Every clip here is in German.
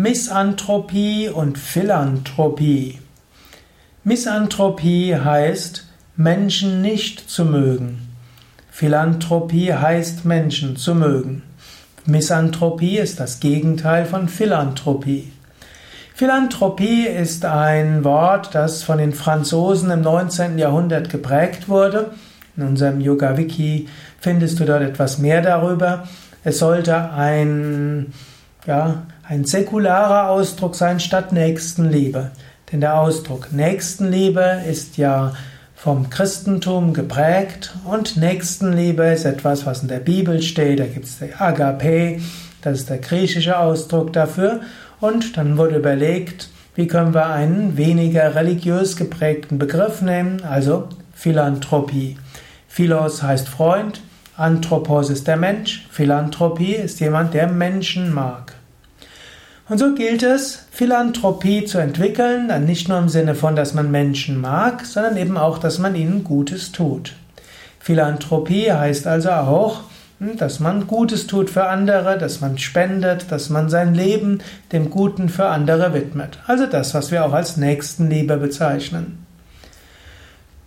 Misanthropie und Philanthropie. Misanthropie heißt, Menschen nicht zu mögen. Philanthropie heißt, Menschen zu mögen. Misanthropie ist das Gegenteil von Philanthropie. Philanthropie ist ein Wort, das von den Franzosen im 19. Jahrhundert geprägt wurde. In unserem Yoga Wiki findest du dort etwas mehr darüber. Es sollte ein ja, ein säkularer Ausdruck sein statt Nächstenliebe. Denn der Ausdruck Nächstenliebe ist ja vom Christentum geprägt und Nächstenliebe ist etwas, was in der Bibel steht. Da gibt es der Agape, das ist der griechische Ausdruck dafür. Und dann wurde überlegt, wie können wir einen weniger religiös geprägten Begriff nehmen, also Philanthropie. Philos heißt Freund, Anthropos ist der Mensch, Philanthropie ist jemand, der Menschen mag. Und so gilt es, Philanthropie zu entwickeln, dann nicht nur im Sinne von, dass man Menschen mag, sondern eben auch, dass man ihnen Gutes tut. Philanthropie heißt also auch, hm, dass man Gutes tut für andere, dass man spendet, dass man sein Leben dem Guten für andere widmet. Also das, was wir auch als Nächstenliebe bezeichnen.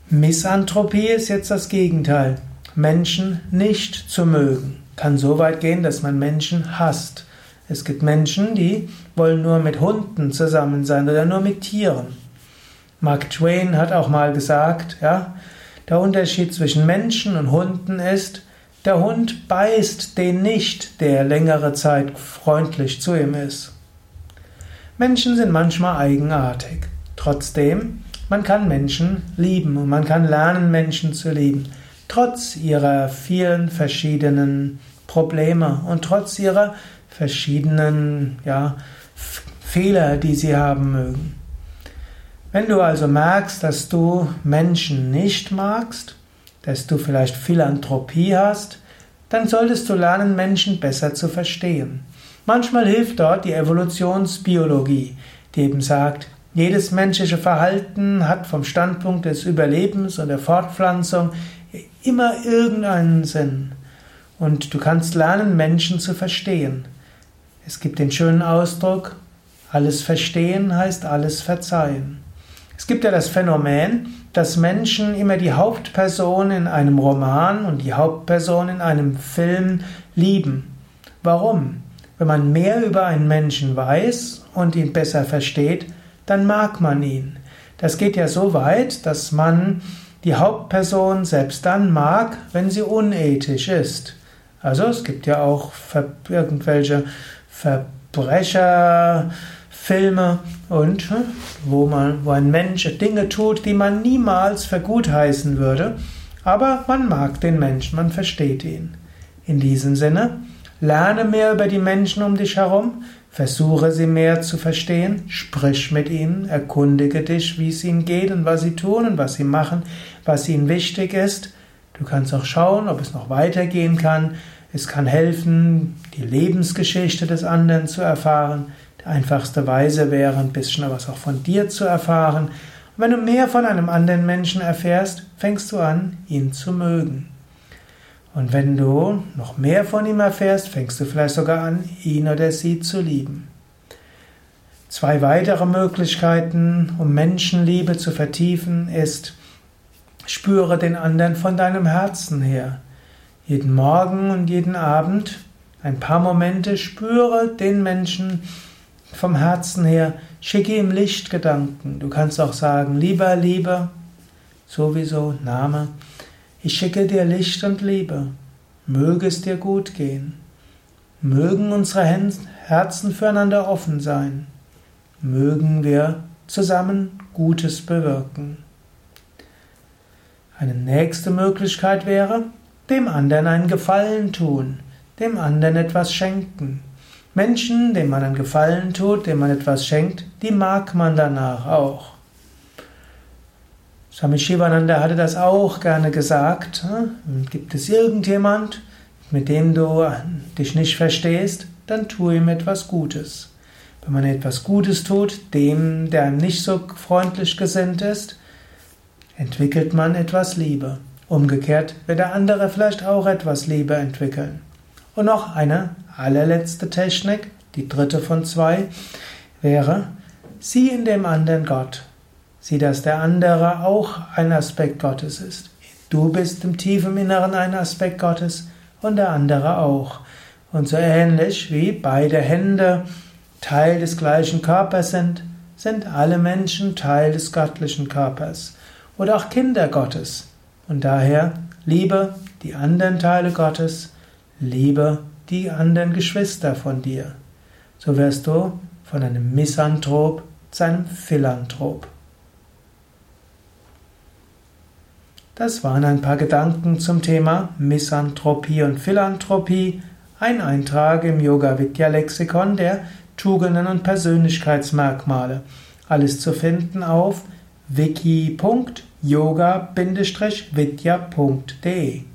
Misanthropie ist jetzt das Gegenteil. Menschen nicht zu mögen. Kann so weit gehen, dass man Menschen hasst. Es gibt Menschen, die wollen nur mit Hunden zusammen sein oder nur mit Tieren. Mark Twain hat auch mal gesagt, ja, der Unterschied zwischen Menschen und Hunden ist, der Hund beißt den nicht, der längere Zeit freundlich zu ihm ist. Menschen sind manchmal eigenartig. Trotzdem, man kann Menschen lieben und man kann lernen, Menschen zu lieben, trotz ihrer vielen verschiedenen Probleme und trotz ihrer verschiedenen ja, Fehler, die sie haben mögen. Wenn du also merkst, dass du Menschen nicht magst, dass du vielleicht Philanthropie hast, dann solltest du lernen, Menschen besser zu verstehen. Manchmal hilft dort die Evolutionsbiologie, die eben sagt, jedes menschliche Verhalten hat vom Standpunkt des Überlebens und der Fortpflanzung immer irgendeinen Sinn. Und du kannst lernen, Menschen zu verstehen. Es gibt den schönen Ausdruck, alles verstehen heißt alles verzeihen. Es gibt ja das Phänomen, dass Menschen immer die Hauptperson in einem Roman und die Hauptperson in einem Film lieben. Warum? Wenn man mehr über einen Menschen weiß und ihn besser versteht, dann mag man ihn. Das geht ja so weit, dass man die Hauptperson selbst dann mag, wenn sie unethisch ist. Also es gibt ja auch irgendwelche Verbrecherfilme und hm, wo man, wo ein Mensch Dinge tut, die man niemals für gut heißen würde, aber man mag den Menschen, man versteht ihn. In diesem Sinne, lerne mehr über die Menschen um dich herum, versuche sie mehr zu verstehen, sprich mit ihnen, erkundige dich, wie es ihnen geht und was sie tun und was sie machen, was ihnen wichtig ist. Du kannst auch schauen, ob es noch weitergehen kann. Es kann helfen, die Lebensgeschichte des anderen zu erfahren. Die einfachste Weise wäre, ein bisschen was auch von dir zu erfahren. Und wenn du mehr von einem anderen Menschen erfährst, fängst du an, ihn zu mögen. Und wenn du noch mehr von ihm erfährst, fängst du vielleicht sogar an, ihn oder sie zu lieben. Zwei weitere Möglichkeiten, um Menschenliebe zu vertiefen, ist, spüre den anderen von deinem Herzen her. Jeden Morgen und jeden Abend ein paar Momente spüre den Menschen vom Herzen her, schicke ihm Lichtgedanken. Du kannst auch sagen, lieber, lieber, sowieso, Name, ich schicke dir Licht und Liebe. Möge es dir gut gehen. Mögen unsere Herzen füreinander offen sein. Mögen wir zusammen Gutes bewirken. Eine nächste Möglichkeit wäre, dem anderen einen Gefallen tun dem anderen etwas schenken. Menschen, denen man einen Gefallen tut, denen man etwas schenkt, die mag man danach auch. Swami Shivananda hatte das auch gerne gesagt. Hm? Gibt es irgendjemand, mit dem du dich nicht verstehst, dann tu ihm etwas Gutes. Wenn man etwas Gutes tut, dem, der nicht so freundlich gesinnt ist, entwickelt man etwas Liebe. Umgekehrt wird der andere vielleicht auch etwas Liebe entwickeln. Und noch eine allerletzte Technik, Die dritte von zwei wäre, sieh in dem anderen Gott. Sieh, dass der andere auch ein Aspekt Gottes ist. Du bist im tiefen Inneren ein Aspekt Gottes und der andere auch. Und so ähnlich wie beide Hände Teil des gleichen Körpers sind, sind alle Menschen Teil des göttlichen Körpers oder auch Kinder Gottes. Und daher liebe die anderen Teile Gottes, liebe die anderen Geschwister von dir. So wirst du von einem Misanthrop zu einem Philanthrop. Das waren ein paar Gedanken zum Thema Misanthropie und Philanthropie, ein Eintrag im Yoga Vidya Lexikon der Tugenden und Persönlichkeitsmerkmale. Alles zu finden auf wiki.yoga-vidya.de